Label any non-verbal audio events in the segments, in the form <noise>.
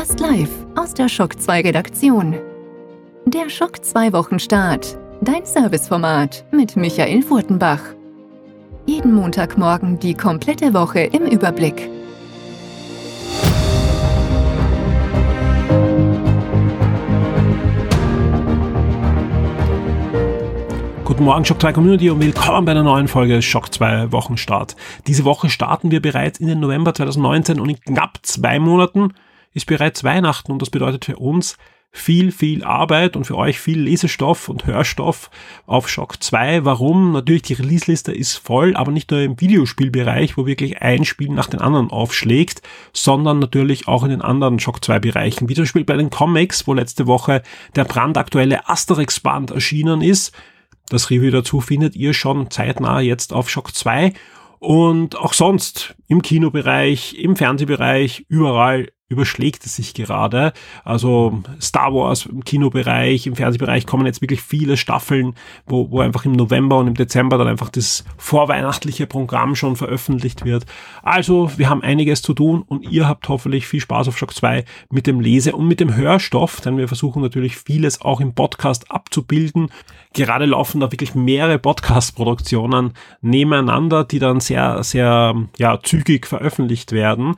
Fast live aus der Schock 2 Redaktion. Der Schock 2 Wochenstart. Dein Serviceformat mit Michael Furtenbach. Jeden Montagmorgen die komplette Woche im Überblick. Guten Morgen, Shock 2 Community und willkommen bei einer neuen Folge Shock 2 Wochenstart. Diese Woche starten wir bereits in den November 2019 und in knapp zwei Monaten ist bereits Weihnachten und das bedeutet für uns viel, viel Arbeit und für euch viel Lesestoff und Hörstoff auf Shock 2. Warum? Natürlich, die Release-Liste ist voll, aber nicht nur im Videospielbereich, wo wirklich ein Spiel nach den anderen aufschlägt, sondern natürlich auch in den anderen Shock 2 Bereichen. Wie zum Beispiel bei den Comics, wo letzte Woche der brandaktuelle Asterix-Band erschienen ist das Review dazu findet ihr schon zeitnah jetzt auf Shock 2 und auch sonst im Kinobereich, im Fernsehbereich, überall überschlägt es sich gerade. Also Star Wars im Kinobereich, im Fernsehbereich kommen jetzt wirklich viele Staffeln, wo, wo einfach im November und im Dezember dann einfach das vorweihnachtliche Programm schon veröffentlicht wird. Also wir haben einiges zu tun und ihr habt hoffentlich viel Spaß auf Shock 2 mit dem Lese- und mit dem Hörstoff, denn wir versuchen natürlich vieles auch im Podcast abzubilden. Gerade laufen da wirklich mehrere Podcast-Produktionen nebeneinander, die dann sehr, sehr ja, zügig veröffentlicht werden.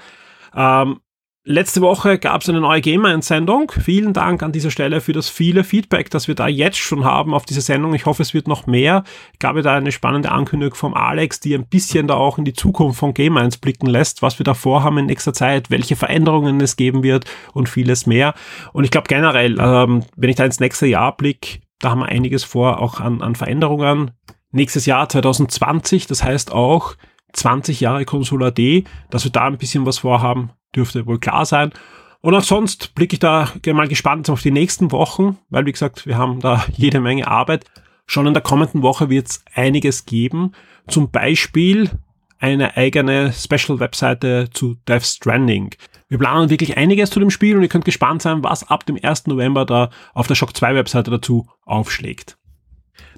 Ähm, Letzte Woche gab es eine neue Gamer-Sendung. Vielen Dank an dieser Stelle für das viele Feedback, das wir da jetzt schon haben auf diese Sendung. Ich hoffe, es wird noch mehr. Gab da eine spannende Ankündigung vom Alex, die ein bisschen da auch in die Zukunft von Gamer blicken lässt, was wir da vorhaben in nächster Zeit, welche Veränderungen es geben wird und vieles mehr. Und ich glaube generell, ähm, wenn ich da ins nächste Jahr blicke, da haben wir einiges vor, auch an, an Veränderungen. Nächstes Jahr 2020, das heißt auch 20 Jahre Konsole AD, dass wir da ein bisschen was vorhaben dürfte wohl klar sein. Und auch sonst blicke ich da mal gespannt auf die nächsten Wochen, weil wie gesagt, wir haben da <laughs> jede Menge Arbeit. Schon in der kommenden Woche wird es einiges geben. Zum Beispiel eine eigene Special-Webseite zu Death Stranding. Wir planen wirklich einiges zu dem Spiel und ihr könnt gespannt sein, was ab dem 1. November da auf der Shock 2 Webseite dazu aufschlägt.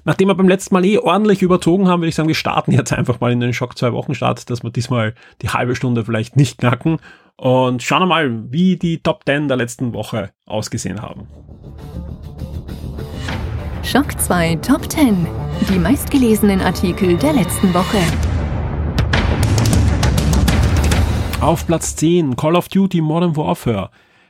Nachdem wir beim letzten Mal eh ordentlich überzogen haben, würde ich sagen, wir starten jetzt einfach mal in den Shock 2 Wochen Start, dass wir diesmal die halbe Stunde vielleicht nicht knacken und schauen wir mal, wie die Top 10 der letzten Woche ausgesehen haben. Schock 2 Top 10. Die meistgelesenen Artikel der letzten Woche. Auf Platz 10 Call of Duty Modern Warfare.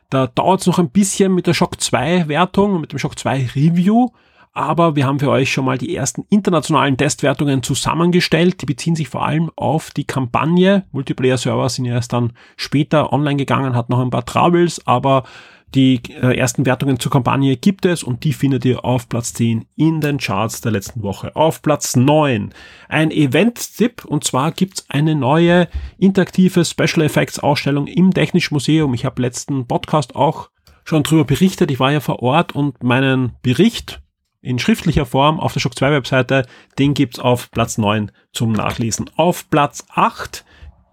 Da dauert es noch ein bisschen mit der Shock 2 Wertung und mit dem Shock 2 Review aber wir haben für euch schon mal die ersten internationalen Testwertungen zusammengestellt. Die beziehen sich vor allem auf die Kampagne. Multiplayer-Server sind ja erst dann später online gegangen, hat noch ein paar Troubles, aber die äh, ersten Wertungen zur Kampagne gibt es und die findet ihr auf Platz 10 in den Charts der letzten Woche. Auf Platz 9 ein Event-Tipp und zwar gibt's eine neue interaktive Special Effects Ausstellung im Technischen Museum. Ich habe letzten Podcast auch schon drüber berichtet. Ich war ja vor Ort und meinen Bericht in schriftlicher Form auf der Shock 2 Webseite. Den gibt's auf Platz 9 zum Nachlesen. Auf Platz 8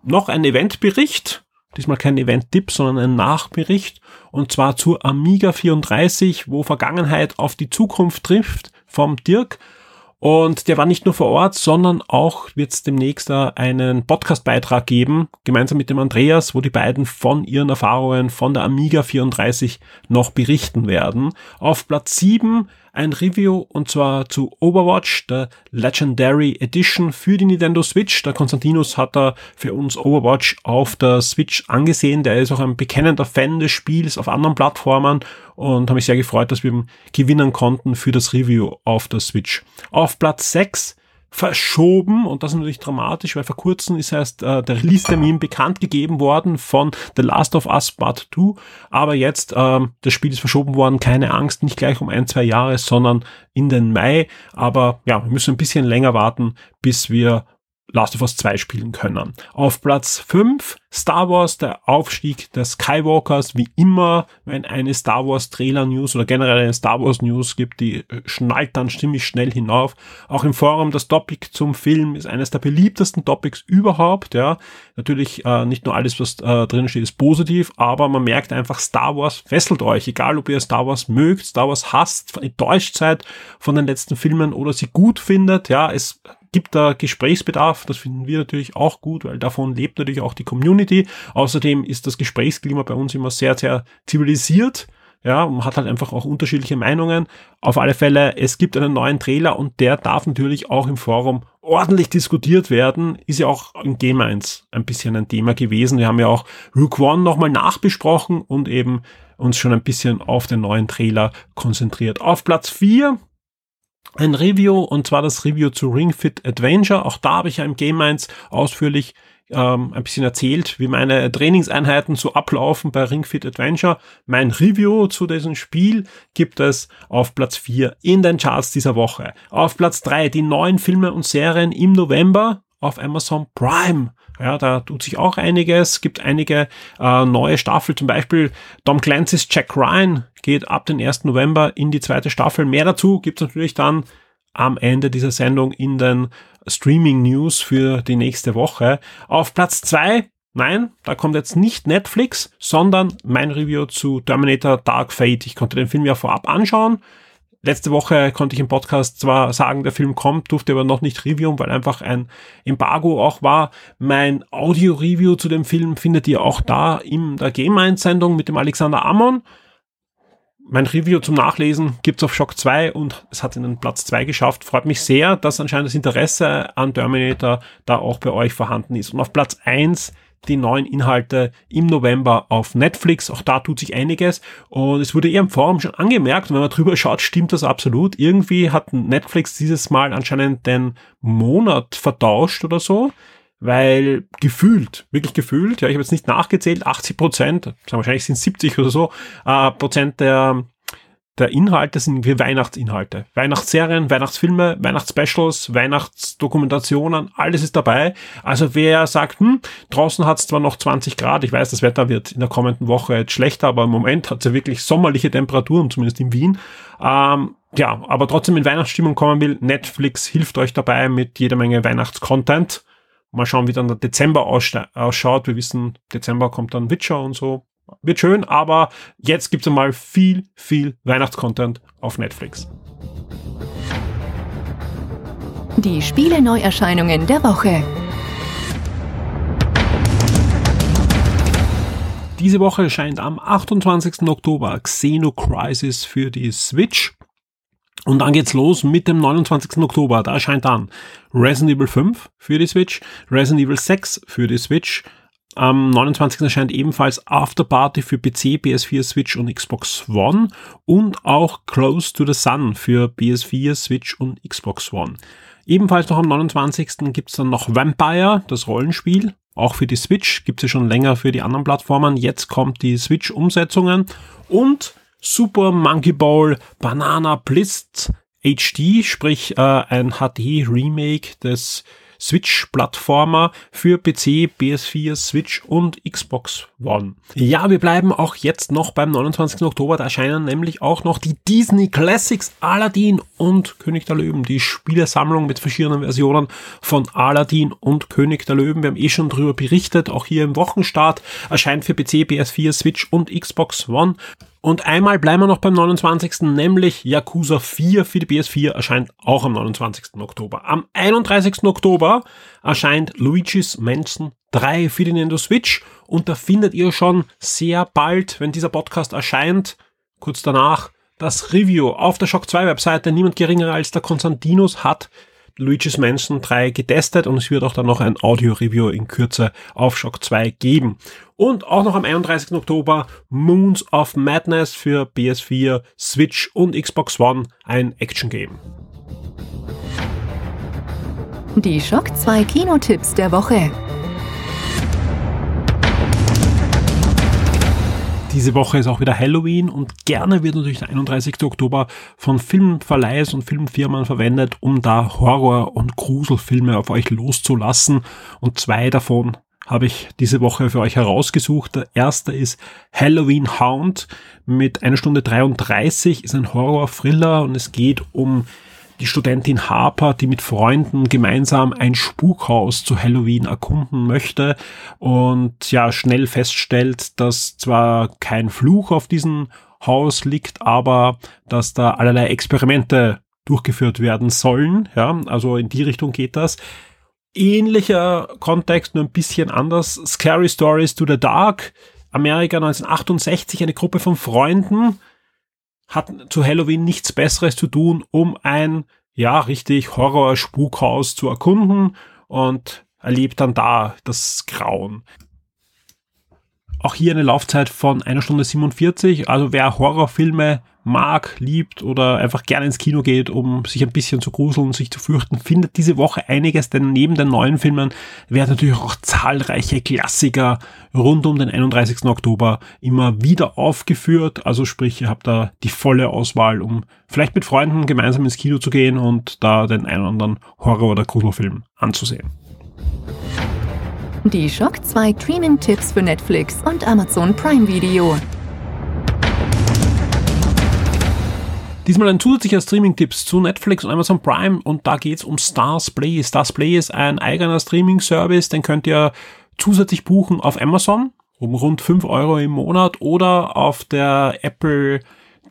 noch ein Eventbericht. Diesmal kein Event-Tipp, sondern ein Nachbericht. Und zwar zur Amiga 34, wo Vergangenheit auf die Zukunft trifft vom Dirk. Und der war nicht nur vor Ort, sondern auch wird es demnächst einen Podcast-Beitrag geben, gemeinsam mit dem Andreas, wo die beiden von ihren Erfahrungen von der Amiga 34 noch berichten werden. Auf Platz 7 ein Review und zwar zu Overwatch, der Legendary Edition für die Nintendo Switch. Der Konstantinus hat da für uns Overwatch auf der Switch angesehen. Der ist auch ein bekennender Fan des Spiels auf anderen Plattformen und habe mich sehr gefreut, dass wir ihn gewinnen konnten für das Review auf der Switch. Auf Platz 6 verschoben und das ist natürlich dramatisch, weil vor kurzem ist erst äh, der Release-Termin bekannt gegeben worden von The Last of Us Part 2, aber jetzt ähm, das Spiel ist verschoben worden, keine Angst, nicht gleich um ein, zwei Jahre, sondern in den Mai, aber ja, wir müssen ein bisschen länger warten, bis wir Last of Us 2 spielen können. Auf Platz 5 Star Wars, der Aufstieg der Skywalkers, wie immer, wenn eine Star Wars Trailer News oder generell eine Star Wars News gibt, die äh, schnallt dann ziemlich schnell hinauf. Auch im Forum das Topic zum Film ist eines der beliebtesten Topics überhaupt, ja. Natürlich äh, nicht nur alles, was äh, drin steht, ist positiv, aber man merkt einfach, Star Wars fesselt euch, egal ob ihr Star Wars mögt, Star Wars hasst, enttäuscht seid von den letzten Filmen oder sie gut findet, ja, es gibt da Gesprächsbedarf. Das finden wir natürlich auch gut, weil davon lebt natürlich auch die Community. Außerdem ist das Gesprächsklima bei uns immer sehr, sehr zivilisiert. Ja, man hat halt einfach auch unterschiedliche Meinungen. Auf alle Fälle, es gibt einen neuen Trailer und der darf natürlich auch im Forum ordentlich diskutiert werden. Ist ja auch in Game 1 ein bisschen ein Thema gewesen. Wir haben ja auch Rook One nochmal nachbesprochen und eben uns schon ein bisschen auf den neuen Trailer konzentriert. Auf Platz 4 ein Review und zwar das Review zu Ring Fit Adventure. Auch da habe ich ja im Game 1 ausführlich ähm, ein bisschen erzählt, wie meine Trainingseinheiten so ablaufen bei Ring Fit Adventure. Mein Review zu diesem Spiel gibt es auf Platz 4 in den Charts dieser Woche. Auf Platz 3 die neuen Filme und Serien im November auf Amazon Prime. Ja, da tut sich auch einiges, gibt einige äh, neue Staffeln, zum Beispiel Tom Clancy's Jack Ryan geht ab den 1. November in die zweite Staffel. Mehr dazu gibt's natürlich dann am Ende dieser Sendung in den Streaming News für die nächste Woche. Auf Platz zwei, nein, da kommt jetzt nicht Netflix, sondern mein Review zu Terminator Dark Fate. Ich konnte den Film ja vorab anschauen. Letzte Woche konnte ich im Podcast zwar sagen, der Film kommt, durfte aber noch nicht reviewen, weil einfach ein Embargo auch war. Mein Audio-Review zu dem Film findet ihr auch da in der Game 1 Sendung mit dem Alexander Ammon mein Review zum Nachlesen gibt's auf Shock 2 und es hat in den Platz 2 geschafft. Freut mich sehr, dass anscheinend das Interesse an Terminator da auch bei euch vorhanden ist. Und auf Platz 1 die neuen Inhalte im November auf Netflix. Auch da tut sich einiges. Und es wurde eher im Forum schon angemerkt, wenn man drüber schaut, stimmt das absolut. Irgendwie hat Netflix dieses Mal anscheinend den Monat vertauscht oder so weil gefühlt, wirklich gefühlt, ja, ich habe jetzt nicht nachgezählt, 80 Prozent, wahrscheinlich sind 70 oder so, äh, Prozent der, der Inhalte sind wie Weihnachtsinhalte. Weihnachtsserien, Weihnachtsfilme, Weihnachtsspecials, Weihnachtsdokumentationen, alles ist dabei. Also wer sagt, hm, draußen hat es zwar noch 20 Grad, ich weiß, das Wetter wird in der kommenden Woche jetzt schlechter, aber im Moment hat es ja wirklich sommerliche Temperaturen, zumindest in Wien. Ähm, ja, aber trotzdem in Weihnachtsstimmung kommen will, Netflix hilft euch dabei mit jeder Menge Weihnachtscontent. Mal schauen, wie dann der Dezember ausschaut. Wir wissen, Dezember kommt dann Witcher und so. Wird schön, aber jetzt gibt's einmal viel, viel Weihnachtscontent auf Netflix. Die Spiele-Neuerscheinungen der Woche. Diese Woche erscheint am 28. Oktober Xenocrisis für die Switch. Und dann geht's los mit dem 29. Oktober. Da erscheint dann Resident Evil 5 für die Switch, Resident Evil 6 für die Switch. Am 29. erscheint ebenfalls Afterparty für PC, PS4, Switch und Xbox One und auch Close to the Sun für PS4, Switch und Xbox One. Ebenfalls noch am 29. gibt's dann noch Vampire, das Rollenspiel. Auch für die Switch gibt's ja schon länger für die anderen Plattformen. Jetzt kommt die Switch-Umsetzungen und Super Monkey Ball Banana Blitz HD, sprich äh, ein HD-Remake des Switch-Plattformer für PC, PS4, Switch und Xbox One. Ja, wir bleiben auch jetzt noch beim 29. Oktober. Da erscheinen nämlich auch noch die Disney Classics Aladdin und König der Löwen. Die Spielesammlung mit verschiedenen Versionen von Aladdin und König der Löwen. Wir haben eh schon drüber berichtet. Auch hier im Wochenstart erscheint für PC, PS4, Switch und Xbox One. Und einmal bleiben wir noch beim 29. nämlich Yakuza 4 für die PS4 erscheint auch am 29. Oktober. Am 31. Oktober erscheint Luigi's Mansion 3 für die Nintendo Switch und da findet ihr schon sehr bald, wenn dieser Podcast erscheint, kurz danach, das Review auf der Shock 2 Webseite. Niemand geringer als der Konstantinus hat Luigi's Mansion 3 getestet und es wird auch dann noch ein Audio-Review in Kürze auf Shock 2 geben. Und auch noch am 31. Oktober Moons of Madness für PS4, Switch und Xbox One, ein Action-Game. Die Shock 2 Kinotipps der Woche. Diese Woche ist auch wieder Halloween und gerne wird natürlich der 31. Oktober von Filmverleihs und Filmfirmen verwendet, um da Horror- und Gruselfilme auf euch loszulassen. Und zwei davon habe ich diese Woche für euch herausgesucht. Der erste ist Halloween Hound mit einer Stunde 33, ist ein Horror-Thriller und es geht um die Studentin Harper, die mit Freunden gemeinsam ein Spukhaus zu Halloween erkunden möchte und ja schnell feststellt, dass zwar kein Fluch auf diesem Haus liegt, aber dass da allerlei Experimente durchgeführt werden sollen. Ja, also in die Richtung geht das. Ähnlicher Kontext, nur ein bisschen anders. Scary Stories to the Dark. Amerika 1968, eine Gruppe von Freunden hat zu Halloween nichts Besseres zu tun, um ein, ja, richtig Horror-Spukhaus zu erkunden und erlebt dann da das Grauen. Auch hier eine Laufzeit von einer Stunde 47. Also wer Horrorfilme mag, liebt oder einfach gerne ins Kino geht, um sich ein bisschen zu gruseln, sich zu fürchten, findet diese Woche einiges, denn neben den neuen Filmen werden natürlich auch zahlreiche Klassiker rund um den 31. Oktober immer wieder aufgeführt. Also sprich, ihr habt da die volle Auswahl, um vielleicht mit Freunden gemeinsam ins Kino zu gehen und da den einen oder anderen Horror- oder Gruselfilm anzusehen. Die Schock 2 Streaming-Tipps für Netflix und Amazon Prime Video. Diesmal ein zusätzlicher Streaming-Tipps zu Netflix und Amazon Prime und da geht's um Stars Play. Stars Play ist ein eigener Streaming-Service, den könnt ihr zusätzlich buchen auf Amazon um rund 5 Euro im Monat oder auf der Apple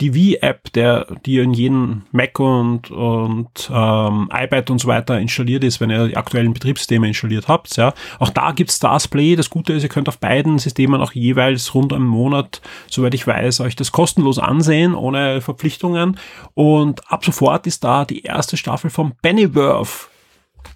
DV-App, der, die in jedem Mac und, und ähm, iPad und so weiter installiert ist, wenn ihr die aktuellen Betriebssysteme installiert habt. Ja. Auch da gibt's Stars Play. Das Gute ist, ihr könnt auf beiden Systemen auch jeweils rund einen Monat, soweit ich weiß, euch das kostenlos ansehen, ohne Verpflichtungen. Und ab sofort ist da die erste Staffel von Pennyworth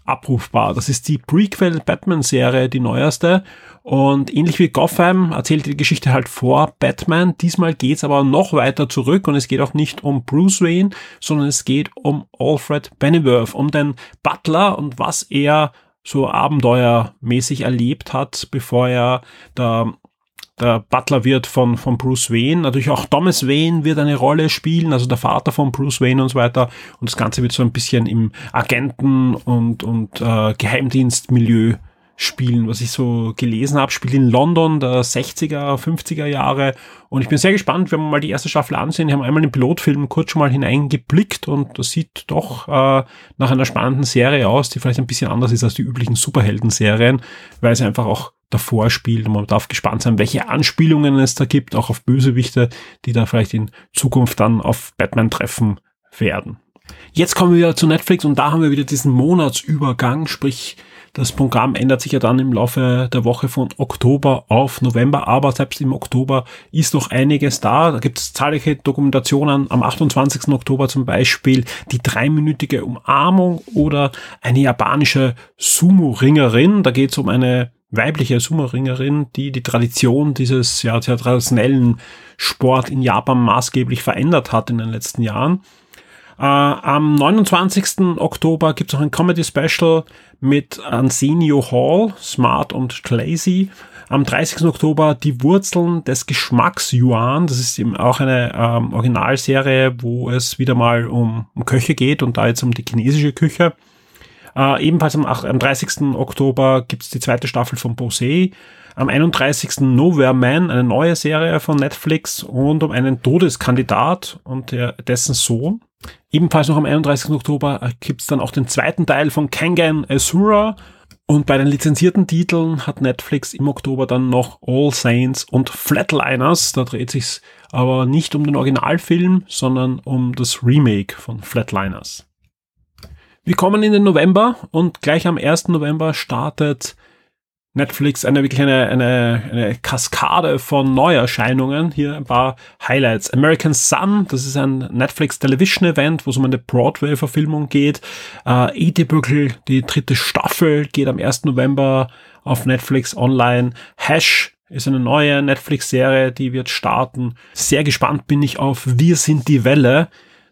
abrufbar. Das ist die Prequel-Batman-Serie, die neueste. Und ähnlich wie Gotham erzählt die Geschichte halt vor Batman. Diesmal geht's aber noch weiter zurück und es geht auch nicht um Bruce Wayne, sondern es geht um Alfred Pennyworth, um den Butler und was er so abenteuermäßig erlebt hat, bevor er der der Butler wird von, von Bruce Wayne. Natürlich auch Thomas Wayne wird eine Rolle spielen, also der Vater von Bruce Wayne und so weiter. Und das Ganze wird so ein bisschen im Agenten- und, und äh, Geheimdienstmilieu spielen, was ich so gelesen habe, spielt in London der 60er, 50er Jahre und ich bin sehr gespannt, wenn wir mal die erste Staffel ansehen. Ich habe einmal den Pilotfilm kurz schon mal hineingeblickt und das sieht doch äh, nach einer spannenden Serie aus, die vielleicht ein bisschen anders ist als die üblichen Superhelden-Serien, weil sie einfach auch davor spielt und man darf gespannt sein, welche Anspielungen es da gibt, auch auf Bösewichte, die da vielleicht in Zukunft dann auf Batman treffen werden. Jetzt kommen wir wieder zu Netflix und da haben wir wieder diesen Monatsübergang, sprich das Programm ändert sich ja dann im Laufe der Woche von Oktober auf November, aber selbst im Oktober ist noch einiges da. Da gibt es zahlreiche Dokumentationen. Am 28. Oktober zum Beispiel die dreiminütige Umarmung oder eine japanische Sumo-Ringerin. Da geht es um eine weibliche Sumo-Ringerin, die die Tradition dieses ja, traditionellen Sport in Japan maßgeblich verändert hat in den letzten Jahren. Äh, am 29. Oktober gibt es noch ein Comedy-Special mit Arsenio Hall, Smart und Clazy. Am 30. Oktober die Wurzeln des Geschmacks Yuan. Das ist eben auch eine ähm, Originalserie, wo es wieder mal um, um Köche geht und da jetzt um die chinesische Küche. Äh, ebenfalls am, am 30. Oktober gibt's die zweite Staffel von Posey. Am 31. Nowhere Man, eine neue Serie von Netflix und um einen Todeskandidat und der, dessen Sohn. Ebenfalls noch am 31. Oktober gibt's dann auch den zweiten Teil von Kangan Asura. Und bei den lizenzierten Titeln hat Netflix im Oktober dann noch All Saints und Flatliners. Da dreht sich's aber nicht um den Originalfilm, sondern um das Remake von Flatliners. Wir kommen in den November und gleich am 1. November startet Netflix eine wirklich eine, eine, eine Kaskade von Neuerscheinungen. Hier ein paar Highlights. American Sun, das ist ein Netflix Television Event, wo es um eine Broadway-Verfilmung geht. Äh, Atypical, die dritte Staffel, geht am 1. November auf Netflix online. Hash ist eine neue Netflix-Serie, die wird starten. Sehr gespannt bin ich auf Wir sind die Welle.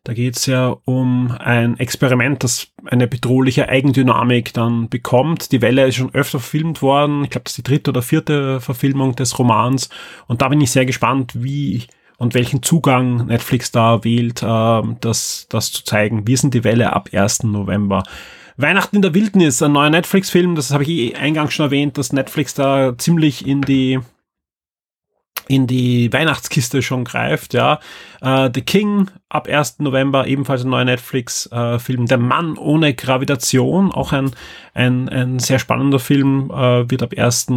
Da geht es ja um ein Experiment, das eine bedrohliche Eigendynamik dann bekommt. Die Welle ist schon öfter verfilmt worden. Ich glaube, das ist die dritte oder vierte Verfilmung des Romans. Und da bin ich sehr gespannt, wie und welchen Zugang Netflix da wählt, äh, das, das zu zeigen. Wir sind die Welle ab 1. November. Weihnachten in der Wildnis, ein neuer Netflix-Film, das habe ich eh eingangs schon erwähnt, dass Netflix da ziemlich in die in die Weihnachtskiste schon greift, ja. Uh, The King ab 1. November, ebenfalls ein neuer Netflix-Film. Uh, Der Mann ohne Gravitation, auch ein, ein, ein sehr spannender Film, uh, wird ab 1.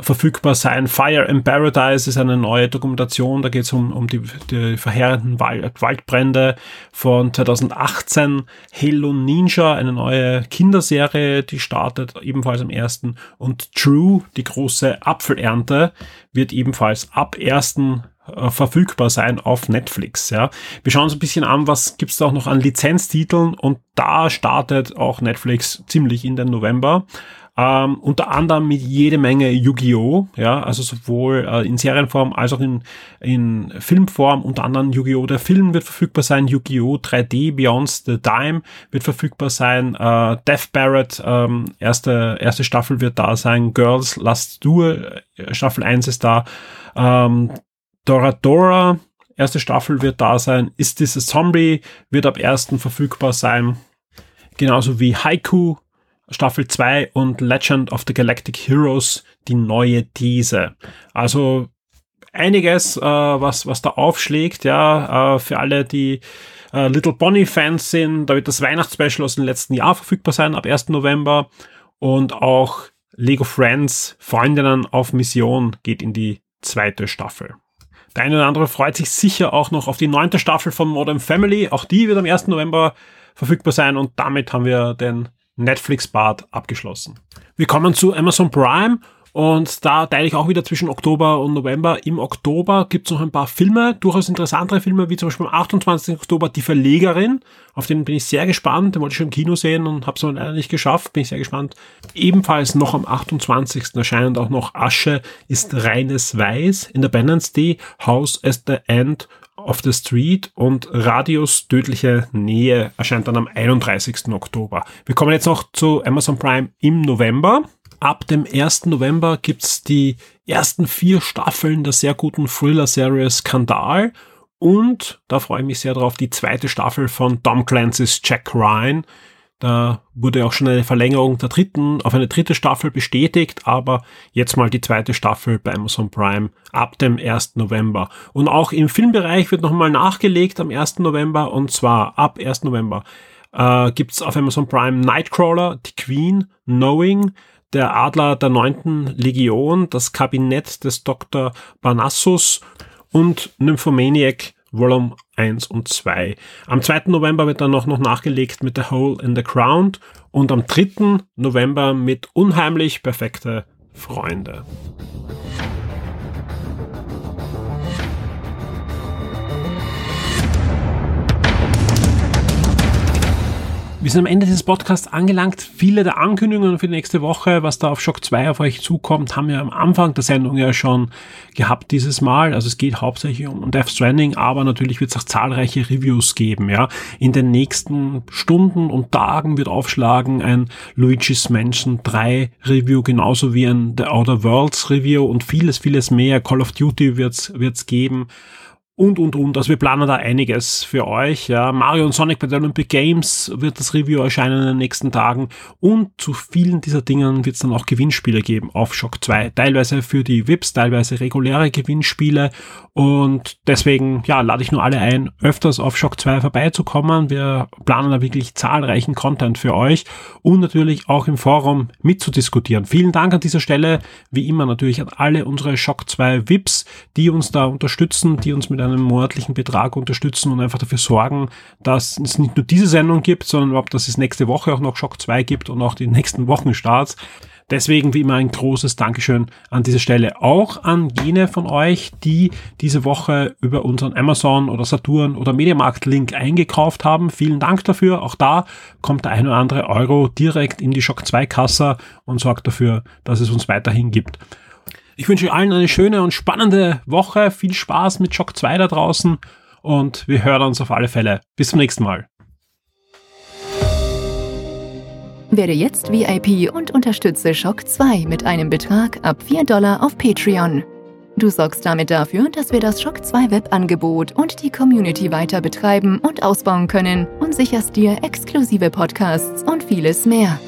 verfügbar sein. Fire in Paradise ist eine neue Dokumentation, da geht es um, um die, die verheerenden Wald, Waldbrände von 2018. Halo Ninja, eine neue Kinderserie, die startet ebenfalls am ersten. Und True, die große Apfelernte, wird ebenfalls ab ersten äh, verfügbar sein auf Netflix. Ja. Wir schauen uns ein bisschen an, was gibt's da auch noch an Lizenztiteln und da startet auch Netflix ziemlich in den November. Ähm, unter anderem mit jede Menge Yu-Gi-Oh! Ja, also sowohl äh, in Serienform als auch in, in Filmform. Unter anderem Yu-Gi-Oh! Der Film wird verfügbar sein. Yu-Gi-Oh! 3D Beyond the Dime wird verfügbar sein. Äh, Death Barrett, ähm, erste, erste Staffel wird da sein. Girls Last Duel, äh, Staffel 1 ist da. Ähm, Dora Dora, erste Staffel wird da sein. Ist This a Zombie wird ab 1. verfügbar sein. Genauso wie Haiku, Staffel 2 und Legend of the Galactic Heroes, die neue These. Also einiges, äh, was, was da aufschlägt, ja, äh, für alle, die äh, Little Bonnie Fans sind. Da wird das Weihnachtsspecial aus dem letzten Jahr verfügbar sein, ab 1. November. Und auch Lego Friends, Freundinnen auf Mission, geht in die zweite Staffel. Der eine oder andere freut sich sicher auch noch auf die neunte Staffel von Modern Family. Auch die wird am 1. November verfügbar sein und damit haben wir den Netflix-Bart abgeschlossen. Wir kommen zu Amazon Prime und da teile ich auch wieder zwischen Oktober und November. Im Oktober gibt es noch ein paar Filme, durchaus interessantere Filme, wie zum Beispiel am 28. Oktober Die Verlegerin. Auf den bin ich sehr gespannt. Den wollte ich schon im Kino sehen und habe es aber leider nicht geschafft. Bin ich sehr gespannt. Ebenfalls noch am 28. erscheint auch noch Asche ist reines Weiß. Independence Day, House at the End of the Street und Radius Tödliche Nähe erscheint dann am 31. Oktober. Wir kommen jetzt noch zu Amazon Prime im November. Ab dem 1. November gibt's die ersten vier Staffeln der sehr guten Thriller-Serie Skandal und, da freue ich mich sehr drauf, die zweite Staffel von Tom Clancy's Jack Ryan. Da wurde auch schon eine Verlängerung der dritten auf eine dritte Staffel bestätigt, aber jetzt mal die zweite Staffel bei Amazon Prime ab dem 1. November. Und auch im Filmbereich wird nochmal nachgelegt am 1. November und zwar ab 1. November äh, gibt's auf Amazon Prime Nightcrawler, The Queen, Knowing, der Adler der neunten Legion, das Kabinett des Dr. Banassus und Nymphomaniac Volume 1 und 2. Am 2. November wird dann noch, noch nachgelegt mit The Hole in the Crown und am 3. November mit Unheimlich perfekte Freunde. Wir sind am Ende dieses Podcasts angelangt. Viele der Ankündigungen für die nächste Woche, was da auf Shock 2 auf euch zukommt, haben wir am Anfang der Sendung ja schon gehabt dieses Mal. Also es geht hauptsächlich um Death Stranding, aber natürlich wird es auch zahlreiche Reviews geben. Ja, In den nächsten Stunden und Tagen wird aufschlagen ein Luigi's Mansion 3 Review, genauso wie ein The Outer Worlds Review und vieles, vieles mehr. Call of Duty wird es geben und, und, und. Also wir planen da einiges für euch. Ja. Mario und Sonic bei den Olympic Games wird das Review erscheinen in den nächsten Tagen. Und zu vielen dieser Dingen wird es dann auch Gewinnspiele geben auf Shock 2. Teilweise für die VIPs, teilweise reguläre Gewinnspiele. Und deswegen, ja, lade ich nur alle ein, öfters auf Shock 2 vorbeizukommen. Wir planen da wirklich zahlreichen Content für euch und natürlich auch im Forum mitzudiskutieren. Vielen Dank an dieser Stelle, wie immer natürlich an alle unsere Shock 2 VIPs, die uns da unterstützen, die uns mit einem monatlichen Betrag unterstützen und einfach dafür sorgen, dass es nicht nur diese Sendung gibt, sondern überhaupt, dass es nächste Woche auch noch Shock 2 gibt und auch die nächsten Wochenstarts. Deswegen wie immer ein großes Dankeschön an dieser Stelle auch an jene von euch, die diese Woche über unseren Amazon oder Saturn oder Mediamarkt Link eingekauft haben. Vielen Dank dafür. Auch da kommt der ein oder andere Euro direkt in die Shock 2 Kasse und sorgt dafür, dass es uns weiterhin gibt. Ich wünsche allen eine schöne und spannende Woche. Viel Spaß mit Shock 2 da draußen und wir hören uns auf alle Fälle. Bis zum nächsten Mal. Werde jetzt VIP und unterstütze Shock 2 mit einem Betrag ab 4 Dollar auf Patreon. Du sorgst damit dafür, dass wir das Shock 2 Webangebot und die Community weiter betreiben und ausbauen können und sicherst dir exklusive Podcasts und vieles mehr.